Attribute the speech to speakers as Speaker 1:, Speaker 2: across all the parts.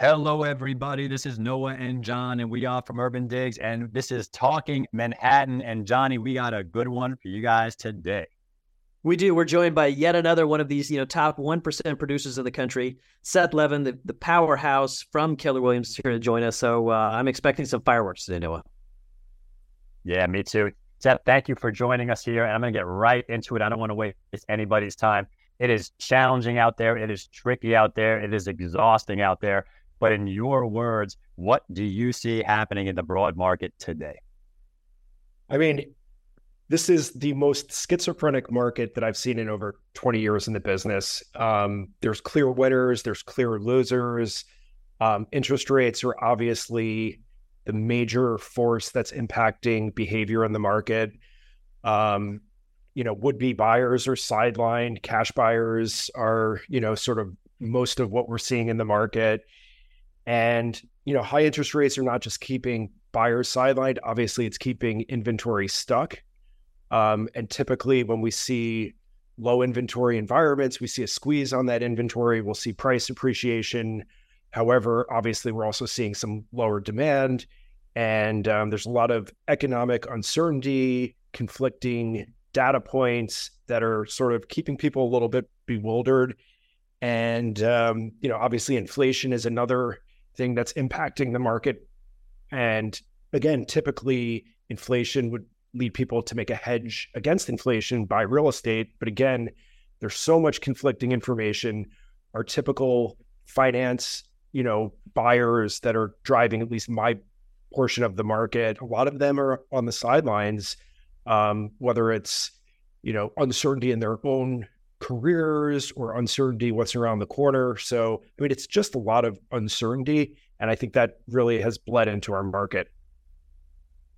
Speaker 1: Hello, everybody. This is Noah and John, and we are from UrbanDigs, and this is Talking Manhattan. And Johnny, we got a good one for you guys today.
Speaker 2: We do. We're joined by yet another one of these, you know, top one percent producers in the country, Seth Levin, the, the powerhouse from Keller Williams, here to join us. So uh, I'm expecting some fireworks today, Noah.
Speaker 1: Yeah, me too. Seth, thank you for joining us here, and I'm going to get right into it. I don't want to waste anybody's time. It is challenging out there. It is tricky out there. It is exhausting out there. But in your words, what do you see happening in the broad market today?
Speaker 3: I mean, this is the most schizophrenic market that I've seen in over 20 years in the business. Um, there's clear winners, there's clear losers. Um, interest rates are obviously the major force that's impacting behavior in the market. Um, you know, would be buyers are sidelined, cash buyers are, you know, sort of most of what we're seeing in the market. And, you know, high interest rates are not just keeping buyers sidelined, obviously, it's keeping inventory stuck. Um, and typically, when we see low inventory environments, we see a squeeze on that inventory, we'll see price appreciation. However, obviously, we're also seeing some lower demand. And um, there's a lot of economic uncertainty, conflicting data points that are sort of keeping people a little bit bewildered. And, um, you know, obviously, inflation is another thing that's impacting the market. And again, typically inflation would lead people to make a hedge against inflation by real estate. But again, there's so much conflicting information. Our typical finance, you know, buyers that are driving at least my portion of the market, a lot of them are on the sidelines, um, whether it's, you know, uncertainty in their own careers or uncertainty what's around the corner. So, I mean, it's just a lot of uncertainty. And I think that really has bled into our market.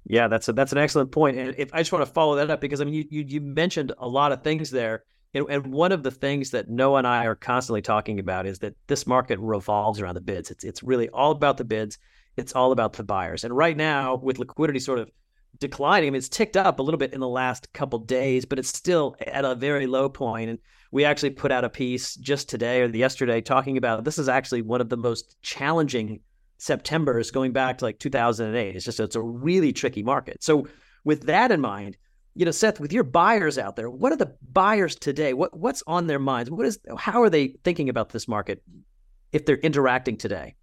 Speaker 2: Yeah, that's a, that's an excellent point. And if I just want to follow that up because I mean, you you, you mentioned a lot of things there, and, and, one of the things that Noah and I are constantly talking about is that this market revolves around the bids. It's it's really all about the bids. It's all about the buyers. And right now, with liquidity sort of declining. I mean, it's ticked up a little bit in the last couple days, but it's still at a very low point. And we actually put out a piece just today or yesterday talking about this is actually one of the most challenging September's going back to like 2008. It's just it's a really tricky market. So with that in mind, you know, Seth, with your buyers out there, what are the buyers today? What what's on their minds? What is how are they thinking about this market if they're interacting today?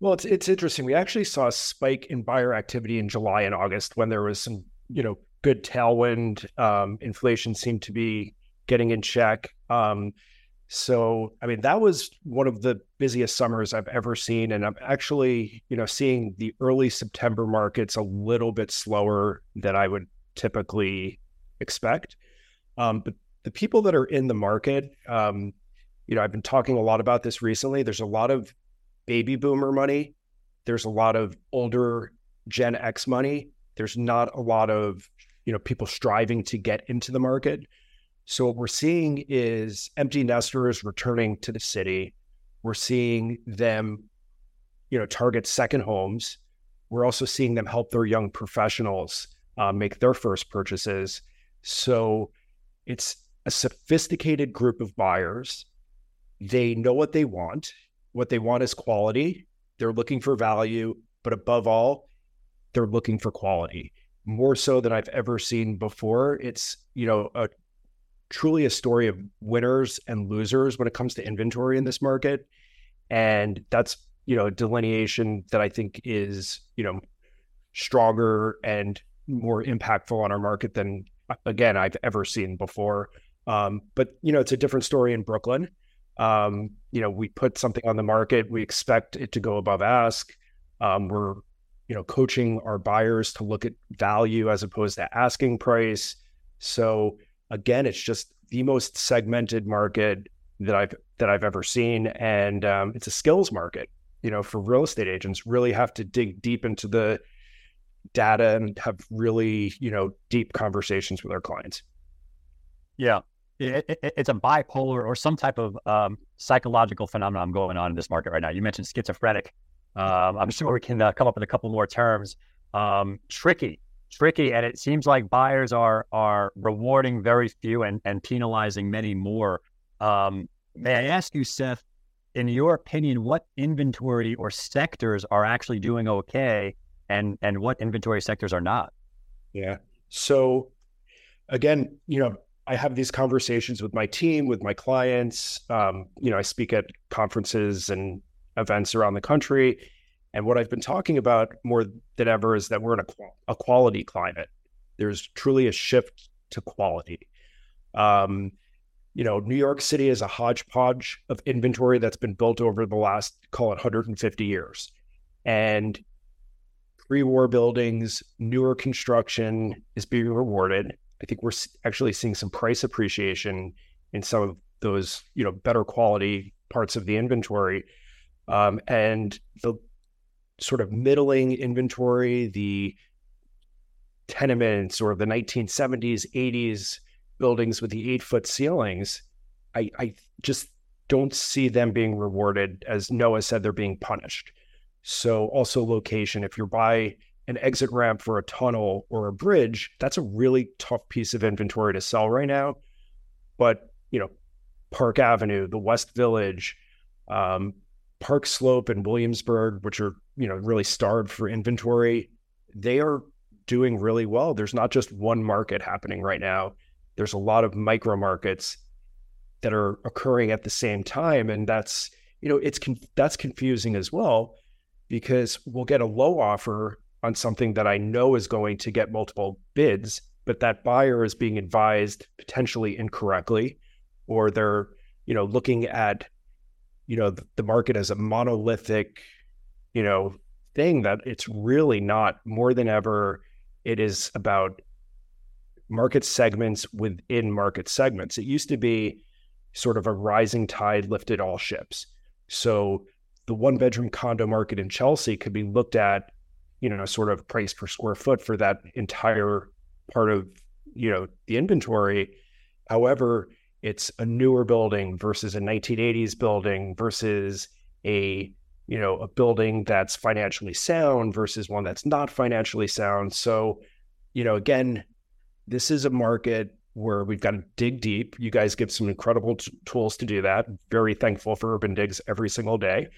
Speaker 3: Well, it's it's interesting. We actually saw a spike in buyer activity in July and August when there was some, you know, good tailwind. Um, inflation seemed to be getting in check. Um, so, I mean, that was one of the busiest summers I've ever seen, and I'm actually, you know, seeing the early September markets a little bit slower than I would typically expect. Um, but the people that are in the market, um, you know, I've been talking a lot about this recently. There's a lot of baby boomer money. There's a lot of older Gen X money. There's not a lot of, you know, people striving to get into the market. So what we're seeing is empty nesters returning to the city. We're seeing them, you know, target second homes. We're also seeing them help their young professionals uh, make their first purchases. So it's a sophisticated group of buyers. They know what they want. What they want is quality. They're looking for value, but above all, they're looking for quality more so than I've ever seen before. It's, you know, a truly a story of winners and losers when it comes to inventory in this market. And that's, you know, a delineation that I think is, you know, stronger and more impactful on our market than again I've ever seen before. Um, but you know, it's a different story in Brooklyn. Um, you know, we put something on the market, we expect it to go above ask. Um, we're, you know, coaching our buyers to look at value as opposed to asking price. So again, it's just the most segmented market that I've that I've ever seen, and um, it's a skills market. You know, for real estate agents, really have to dig deep into the data and have really you know deep conversations with our clients.
Speaker 1: Yeah, it, it, it's a bipolar or some type of um, psychological phenomenon going on in this market right now. You mentioned schizophrenic. Um, I'm sure we can uh, come up with a couple more terms. Um, tricky, tricky, and it seems like buyers are are rewarding very few and, and penalizing many more. Um, may I ask you, Seth, in your opinion, what inventory or sectors are actually doing okay, and and what inventory sectors are not?
Speaker 3: Yeah. So again, you know, I have these conversations with my team, with my clients. Um, you know, I speak at conferences and events around the country. And what I've been talking about more than ever is that we're in a, a quality climate. There's truly a shift to quality. Um, you know, New York City is a hodgepodge of inventory that's been built over the last, call it 150 years. And pre war buildings, newer construction is being rewarded. I think we're actually seeing some price appreciation in some of those, you know, better quality parts of the inventory. Um, and the sort of middling inventory, the tenements or the 1970s, 80s buildings with the eight foot ceilings, I, I just don't see them being rewarded. As Noah said, they're being punished. So, also location. If you're by an exit ramp for a tunnel or a bridge, that's a really tough piece of inventory to sell right now. But, you know, Park Avenue, the West Village, um, Park Slope and Williamsburg, which are, you know, really starved for inventory, they are doing really well. There's not just one market happening right now. There's a lot of micro markets that are occurring at the same time. And that's, you know, it's, that's confusing as well because we'll get a low offer on something that I know is going to get multiple bids, but that buyer is being advised potentially incorrectly, or they're, you know, looking at, you know, the, market as a monolithic, you know, thing that it's really not more than ever. It is about market segments within market segments. It used to be sort of a rising tide lifted all ships. So the one bedroom condo market in Chelsea could be looked at, you know, sort of price per square foot for that entire part of, you know, the inventory. However, it's a newer building versus a 1980s building versus a, you know, a building that's financially sound versus one that's not financially sound. So, you know, again, this is a market where we've got to dig deep. You guys give some incredible t- tools to do that. Very thankful for UrbanDigs every single day.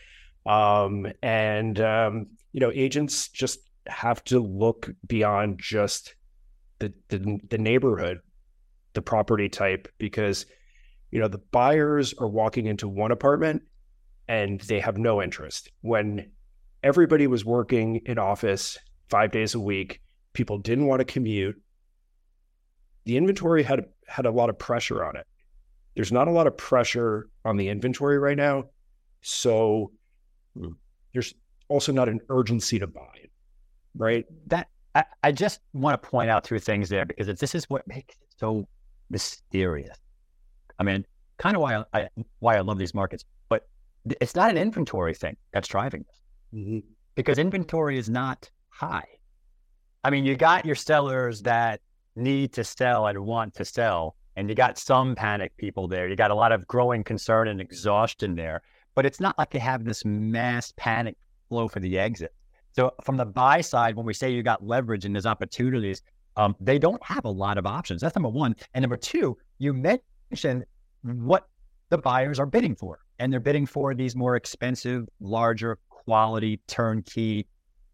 Speaker 3: Um, and, um, you know, agents just have to look beyond just the, the, the neighborhood, the property type, because, you know, the buyers are walking into one apartment and they have no interest. When everybody was working in office five days a week, people didn't want to commute. The inventory had had a lot of pressure on it. There's not a lot of pressure on the inventory right now. So. There's also not an urgency to buy it, right?
Speaker 1: That I, I just want to point out two things there because this is what makes it so mysterious. I mean, kind of why I, why I love these markets, but it's not an inventory thing that's driving this mm-hmm. because inventory is not high. I mean, you got your sellers that need to sell and want to sell, and you got some panic people there. You got a lot of growing concern and exhaustion there but it's not like they have this mass panic flow for the exit. So from the buy side, when we say you got leverage and there's opportunities, um, they don't have a lot of options. That's number one. And number two, you mentioned what the buyers are bidding for, and they're bidding for these more expensive, larger quality, turnkey,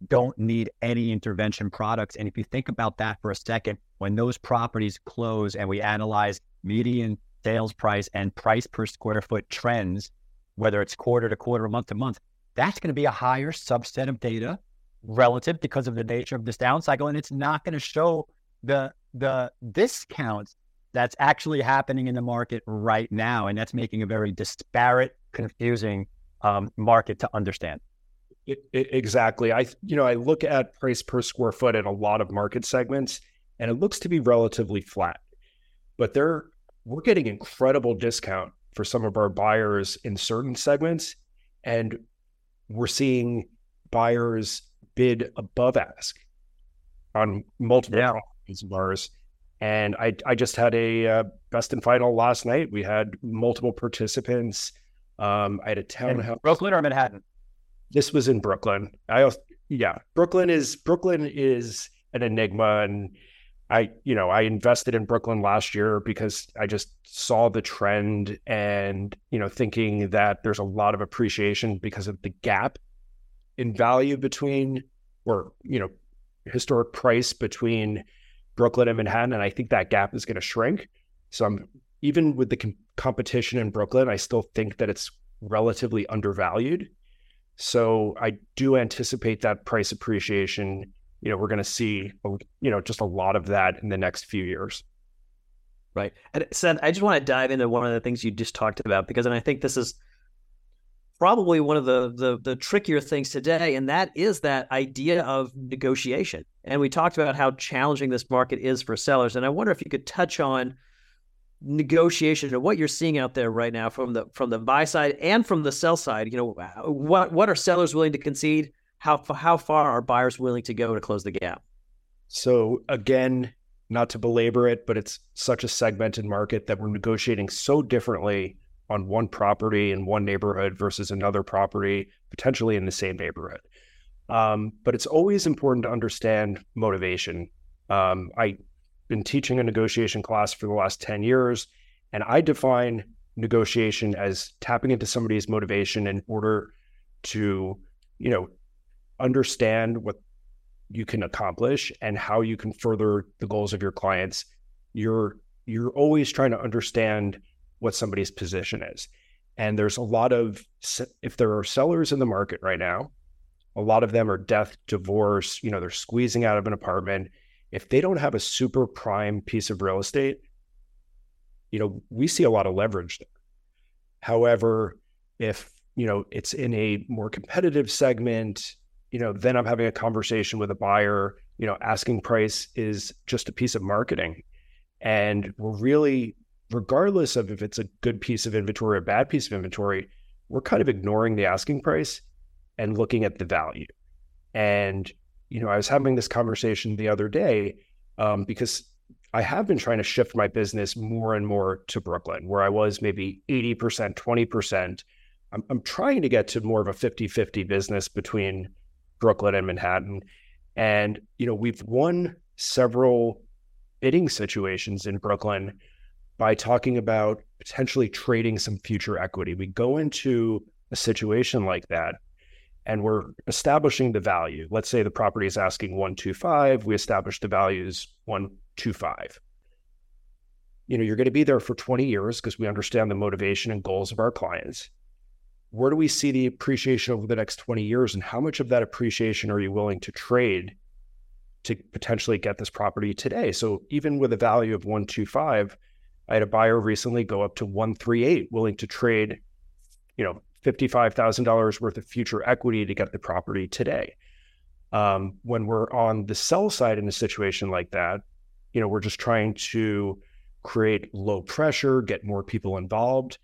Speaker 1: don't need any intervention products. And if you think about that for a second, when those properties close and we analyze median sales price and price per square foot trends, whether it's quarter to quarter, month to month, that's going to be a higher subset of data relative because of the nature of this down cycle. And it's not going to show the the discounts that's actually happening in the market right now. And that's making a very disparate, confusing um, market to understand.
Speaker 3: It, it, exactly. I you know I look at price per square foot in a lot of market segments, and it looks to be relatively flat. But there, we're getting incredible discount for some of our buyers in certain segments. And we're seeing buyers bid above ask on multiple yeah. properties of ours. And I, I just had a uh, best and final last night. We had multiple participants. Um, I had a townhouse.
Speaker 1: Brooklyn or Manhattan?
Speaker 3: This was in Brooklyn. I also, yeah, Brooklyn is Brooklyn is an enigma, and I, you know, I invested in Brooklyn last year because I just saw the trend and, you know, thinking that there's a lot of appreciation because of the gap in value between or, you know, historic price between Brooklyn and Manhattan. And I think that gap is going to shrink. So I'm even with the com- competition in Brooklyn, I still think that it's relatively undervalued. So I do anticipate that price appreciation you know, we're going to see, you know, just a lot of that in the next few years.
Speaker 2: Right. And Seth, I just want to dive into one of the things you just talked about because, and I think this is probably one of the, the the trickier things today, and that is that idea of negotiation. And we talked about how challenging this market is for sellers. And I wonder if you could touch on negotiation and what you're seeing out there right now from the from the buy side and from the sell side. You know, what what are sellers willing to concede? How how far are buyers willing to go to close the gap?
Speaker 3: So again, not to belabor it, but it's such a segmented market that we're negotiating so differently on one property in one neighborhood versus another property potentially in the same neighborhood. Um, but it's always important to understand motivation. Um, I've been teaching a negotiation class for the last 10 years, and I define negotiation as tapping into somebody's motivation in order to, you know, understand what you can accomplish and how you can further the goals of your clients you're you're always trying to understand what somebody's position is. And there's a lot of if there are sellers in the market right now a lot of them are death divorce you know they're squeezing out of an apartment. If they don't have a super prime piece of real estate you know we see a lot of leverage there. However if you know it's in a more competitive segment you know, then I'm having a conversation with a buyer, you know, asking price is just a piece of marketing. And we're really, regardless of if it's a good piece of inventory or a bad piece of inventory, we're kind of ignoring the asking price and looking at the value. And, you know, I was having this conversation the other day um, because I have been trying to shift my business more and more to Brooklyn, where I was maybe 80%, 20%. I'm, I'm trying to get to more of a 50 50 business between Brooklyn and Manhattan. And, you know, we've won several bidding situations in Brooklyn by talking about potentially trading some future equity. We go into a situation like that and we're establishing the value. Let's say the property is asking 125, we establish the value is 125. You know, you're going to be there for 20 years because we understand the motivation and goals of our clients where do we see the appreciation over the next 20 years and how much of that appreciation are you willing to trade to potentially get this property today? So even with a value of 125 i had a buyer recently go up to 138 willing to trade you know $55000 worth of future equity to get the property today. Um, when we're on the sell side in a situation like that you know we're just trying to create low pressure get more people involved.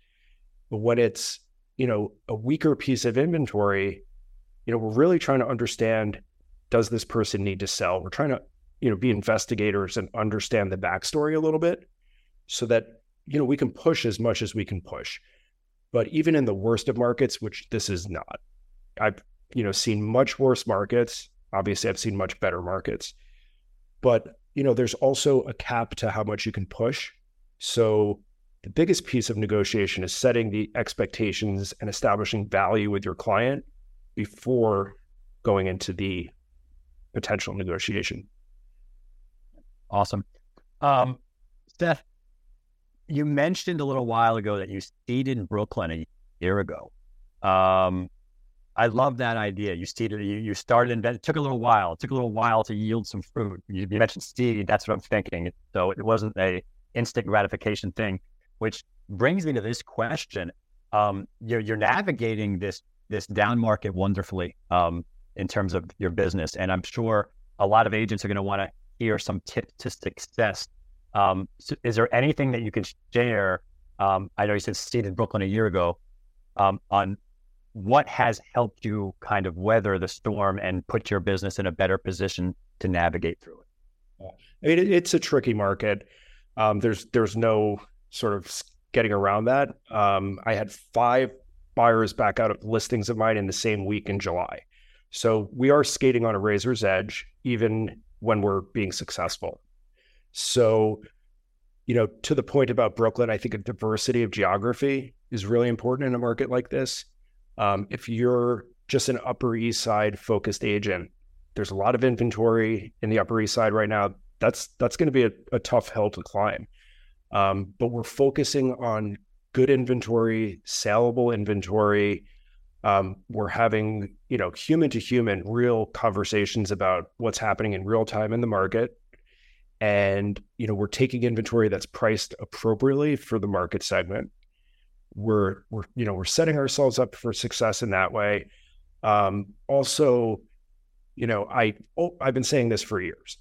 Speaker 3: But when it's you know, a weaker piece of inventory, you know, we're really trying to understand does this person need to sell? We're trying to, you know, be investigators and understand the backstory a little bit so that, you know, we can push as much as we can push. But even in the worst of markets, which this is not, I've, you know, seen much worse markets. Obviously, I've seen much better markets. But, you know, there's also a cap to how much you can push. So the biggest piece of negotiation is setting the expectations and establishing value with your client before going into the potential negotiation.
Speaker 1: Awesome. Um, Seth, you mentioned a little while ago that you seeded in Brooklyn a year ago. Um, I love that idea. You seeded, you, you started, it took a little while. It took a little while to yield some fruit. You, you mentioned seed. That's what I'm thinking. So it wasn't a instant gratification thing which brings me to this question. Um, you're, you're navigating this this down market wonderfully um, in terms of your business, and I'm sure a lot of agents are going to want to hear some tips to success. Um, so is there anything that you can share? Um, I know you said stayed in Brooklyn a year ago um, on what has helped you kind of weather the storm and put your business in a better position to navigate through it.
Speaker 3: I mean, it's a tricky market. Um, there's there's no sort of getting around that. Um, I had five buyers back out of listings of mine in the same week in July. So we are skating on a razor's edge, even when we're being successful. So, you know, to the point about Brooklyn, I think a diversity of geography is really important in a market like this. Um, if you're just an Upper East Side focused agent, there's a lot of inventory in the Upper East Side right now. That's that's going to be a, a, tough hill to climb. Um, but we're focusing on good inventory, saleable inventory, um, we're having you know human to human real conversations about what's happening in real time in the market. And you know we're taking inventory that's priced appropriately for the market segment. We're we're you know we're setting ourselves up for success in that way. Um, also you know i oh, i've been saying this for years.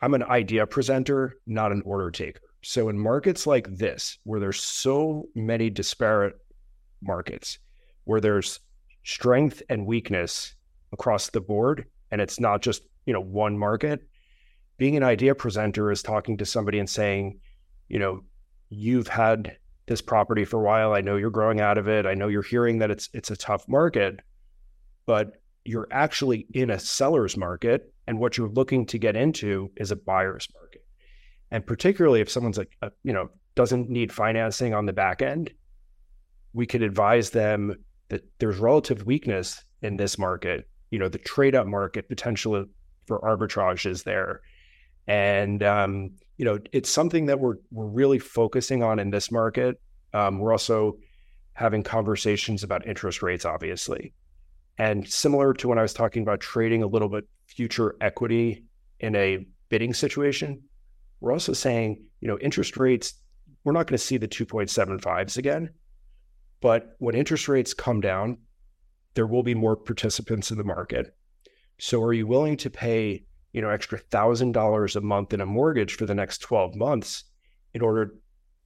Speaker 3: I'm an idea presenter not an order taker so in markets like this where there's so many disparate markets where there's strength and weakness across the board and it's not just you know one market being an idea presenter is talking to somebody and saying you know you've had this property for a while. I know you're growing out of it. I know you're hearing that it's it's a tough market but you're actually in a seller's market and what you're looking to get into is a buyer's market and particularly if someone's like a, you know doesn't need financing on the back end we could advise them that there's relative weakness in this market. You know, the trade up market potential for arbitrage is there. And um, you know, it's something that we're we're really focusing on in this market. Um, we're also having conversations about interest rates, obviously. And similar to when I was talking about trading a little bit future equity in a bidding situation, we're also saying, you know, interest rates, we're not going to see the 2.75s again. But when interest rates come down, there will be more participants in the market. So are you willing to pay, you know, extra thousand dollars a month in a mortgage for the next 12 months in order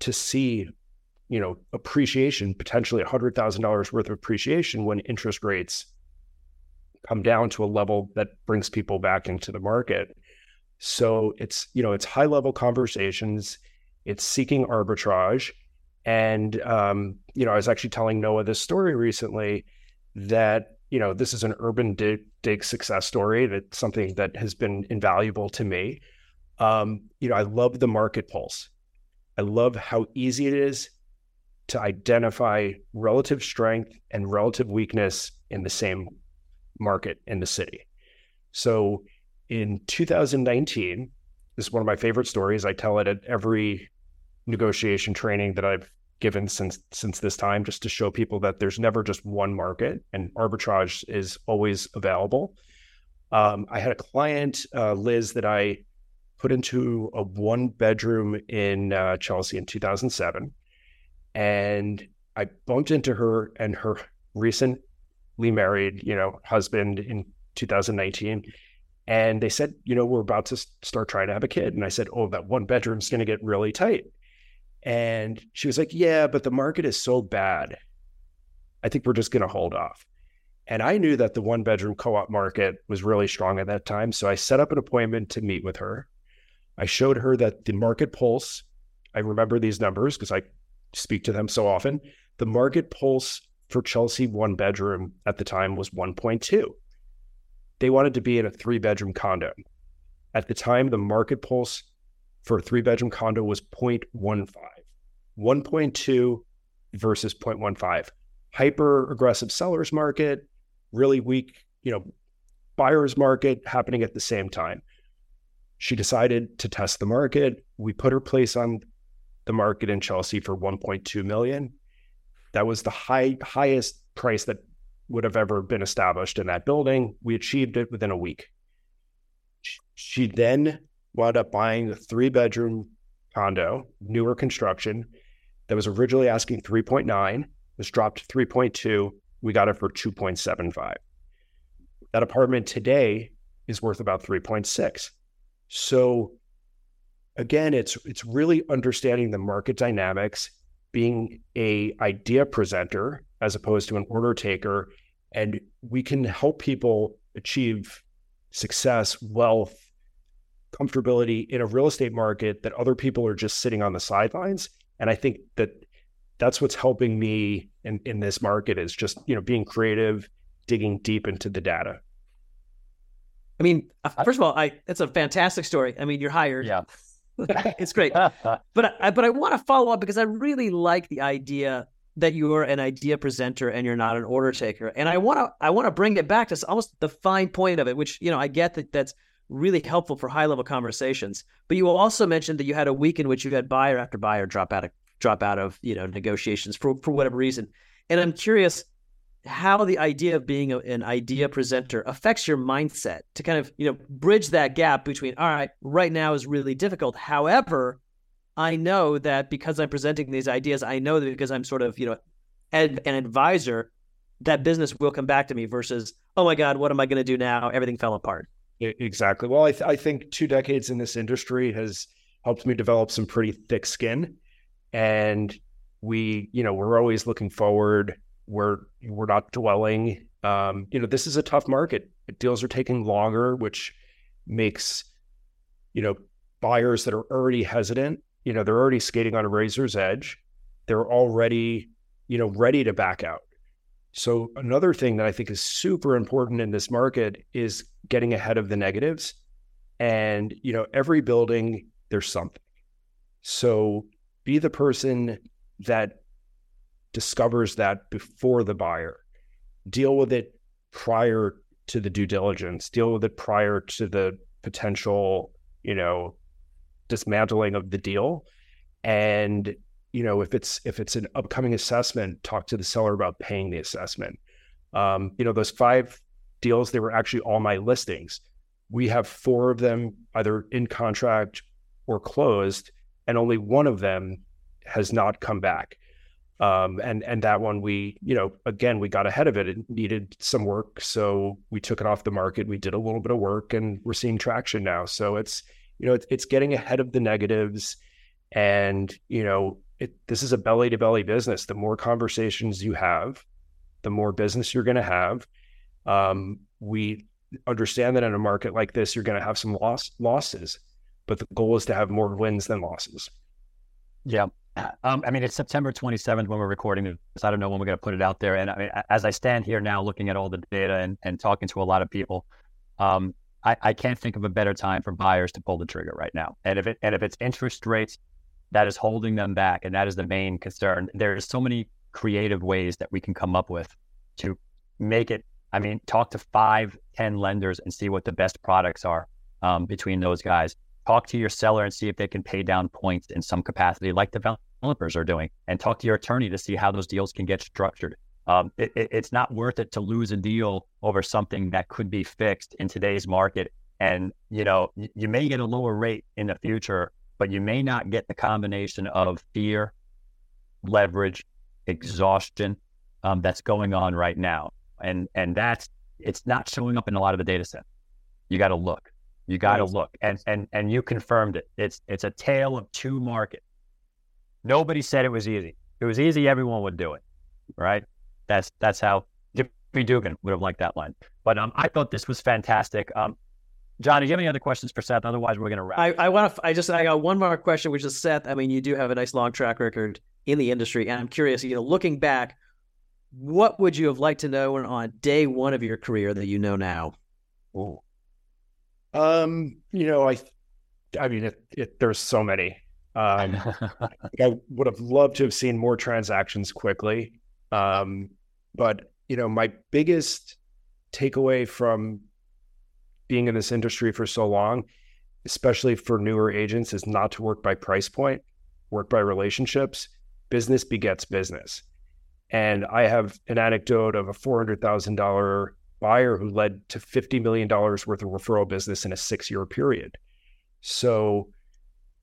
Speaker 3: to see, you know, appreciation, potentially hundred thousand dollars worth of appreciation when interest rates come down to a level that brings people back into the market. So it's, you know, it's high level conversations, it's seeking arbitrage and um, you know, I was actually telling Noah this story recently that you know this is an urban dig, dig success story. That's something that has been invaluable to me. Um, you know, I love the market pulse. I love how easy it is to identify relative strength and relative weakness in the same market in the city. So in 2019, this is one of my favorite stories. I tell it at every negotiation training that I've given since since this time just to show people that there's never just one market and arbitrage is always available. Um, I had a client, uh, Liz, that I put into a one bedroom in uh, Chelsea in 2007, and I bumped into her and her recently married, you know, husband in 2019. And they said, you know, we're about to start trying to have a kid. And I said, oh, that one bedroom's going to get really tight. And she was like, Yeah, but the market is so bad. I think we're just going to hold off. And I knew that the one bedroom co op market was really strong at that time. So I set up an appointment to meet with her. I showed her that the market pulse, I remember these numbers because I speak to them so often. The market pulse for Chelsea one bedroom at the time was 1.2. They wanted to be in a three bedroom condo. At the time, the market pulse for a three bedroom condo was 0.15, 1.2 versus 0.15. Hyper aggressive sellers market, really weak, you know, buyers market happening at the same time. She decided to test the market. We put her place on the market in Chelsea for 1.2 million. That was the high highest price that would have ever been established in that building. We achieved it within a week. She then wound up buying a three bedroom condo, newer construction, that was originally asking 3.9, was dropped to 3.2. We got it for 2.75. That apartment today is worth about 3.6. So again, it's it's really understanding the market dynamics, being a idea presenter as opposed to an order taker, and we can help people achieve success, wealth, comfortability in a real estate market that other people are just sitting on the sidelines. And I think that that's what's helping me in, in this market is just, you know, being creative, digging deep into the data.
Speaker 2: I mean, uh, first of all, I it's a fantastic story. I mean, you're hired.
Speaker 1: Yeah.
Speaker 2: it's great. but I, but I want to follow up because I really like the idea that you're an idea presenter and you're not an order taker. And I want to I want to bring it back to almost the fine point of it, which you know I get that that's really helpful for high level conversations. But you also mentioned that you had a week in which you had buyer after buyer drop out of drop out of you know negotiations for for whatever reason. And I'm curious how the idea of being a, an idea presenter affects your mindset to kind of you know bridge that gap between all right right now is really difficult however i know that because i'm presenting these ideas i know that because i'm sort of you know an advisor that business will come back to me versus oh my god what am i going to do now everything fell apart
Speaker 3: exactly well I, th- I think two decades in this industry has helped me develop some pretty thick skin and we you know we're always looking forward we're we're not dwelling. Um, you know, this is a tough market. Deals are taking longer, which makes you know buyers that are already hesitant. You know, they're already skating on a razor's edge. They're already you know ready to back out. So another thing that I think is super important in this market is getting ahead of the negatives. And you know, every building there's something. So be the person that discovers that before the buyer, deal with it prior to the due diligence, deal with it prior to the potential, you know, dismantling of the deal. And, you know, if it's if it's an upcoming assessment, talk to the seller about paying the assessment. Um, you know, those five deals, they were actually all my listings. We have four of them either in contract or closed, and only one of them has not come back. Um, and and that one we you know again we got ahead of it. It needed some work, so we took it off the market. We did a little bit of work, and we're seeing traction now. So it's you know it's, it's getting ahead of the negatives, and you know it, this is a belly to belly business. The more conversations you have, the more business you're going to have. Um, we understand that in a market like this, you're going to have some loss losses, but the goal is to have more wins than losses.
Speaker 1: Yeah, um, I mean, it's September 27th when we're recording this. I don't know when we're going to put it out there. And I mean, as I stand here now looking at all the data and, and talking to a lot of people, um, I, I, can't think of a better time for buyers to pull the trigger right now. And if it and if it's interest rates that is holding them back, and that is the main concern, there's so many creative ways that we can come up with to make it. I mean, talk to five, ten lenders and see what the best products are um, between those guys. Talk to your seller and see if they can pay down points in some capacity, like develop developers are doing and talk to your attorney to see how those deals can get structured. Um, it, it, it's not worth it to lose a deal over something that could be fixed in today's market. And, you know, you may get a lower rate in the future, but you may not get the combination of fear, leverage, exhaustion um, that's going on right now. And, and that's, it's not showing up in a lot of the data set. You got to look. You got to look, and and and you confirmed it. It's it's a tale of two markets. Nobody said it was easy. If it was easy, everyone would do it, right? That's that's how Jimmy Dugan would have liked that line. But um, I thought this was fantastic. Um, John, do you have any other questions for Seth? Otherwise, we're going to wrap.
Speaker 2: I, I want to. I just I got one more question, which is Seth. I mean, you do have a nice long track record in the industry, and I'm curious. You know, looking back, what would you have liked to know on day one of your career that you know now?
Speaker 3: Ooh. Um, you know, I, I mean, it, it, there's so many. Um, I would have loved to have seen more transactions quickly. Um, but you know, my biggest takeaway from being in this industry for so long, especially for newer agents, is not to work by price point, work by relationships. Business begets business. And I have an anecdote of a $400,000 buyer who led to $50 million worth of referral business in a six year period. So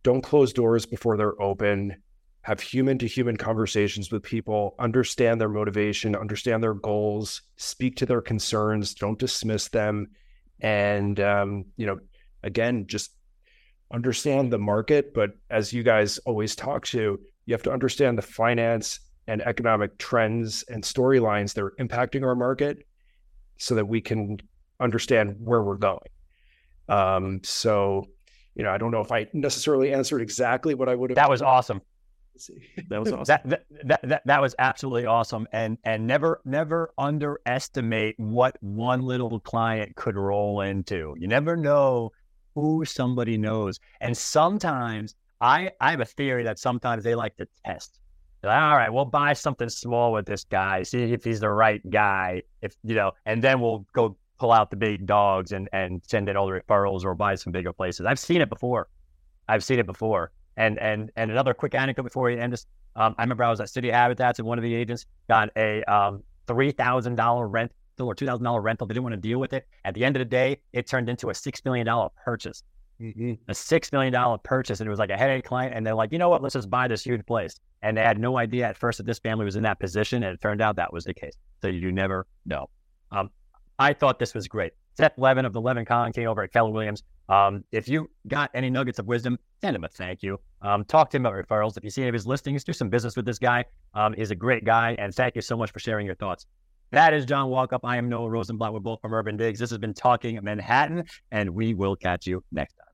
Speaker 3: don't close doors before they're open have human to human conversations with people understand their motivation understand their goals speak to their concerns don't dismiss them and um, you know again just understand the market but as you guys always talk to you have to understand the finance and economic trends and storylines that are impacting our market so that we can understand where we're going um, so you know, I don't know if I necessarily answered exactly what I would have.
Speaker 1: That was awesome.
Speaker 2: That was awesome.
Speaker 1: that, that, that, that was absolutely awesome. And and never never underestimate what one little client could roll into. You never know who somebody knows. And sometimes I I have a theory that sometimes they like to test. Like, All right, we'll buy something small with this guy, see if he's the right guy. If you know, and then we'll go pull out the big dogs and and send in all the referrals or buy some bigger places. I've seen it before. I've seen it before. And and and another quick anecdote before we end this. Um, I remember I was at Citi Habitats and one of the agents got a um, three thousand dollar rental or two thousand dollar rental. They didn't want to deal with it. At the end of the day, it turned into a six million dollar purchase.
Speaker 3: Mm-hmm.
Speaker 1: A six million dollar purchase, and it was like a headache client. And they're like, you know what? Let's just buy this huge place. And they had no idea at first that this family was in that position, and it turned out that was the case. So you never know. Um, I thought this was great. Seth Levin of the LevinKong over at Keller Williams. Um, if you got any nuggets of wisdom, send him a thank you. Um, talk to him about referrals. If you see any of his listings, do some business with this guy. Um, he's a great guy, and thank you so much for sharing your thoughts. That is John Walkup. I am Noah Rosenblatt. We're both from UrbanDigs. This has been Talking Manhattan, and we will catch you next time.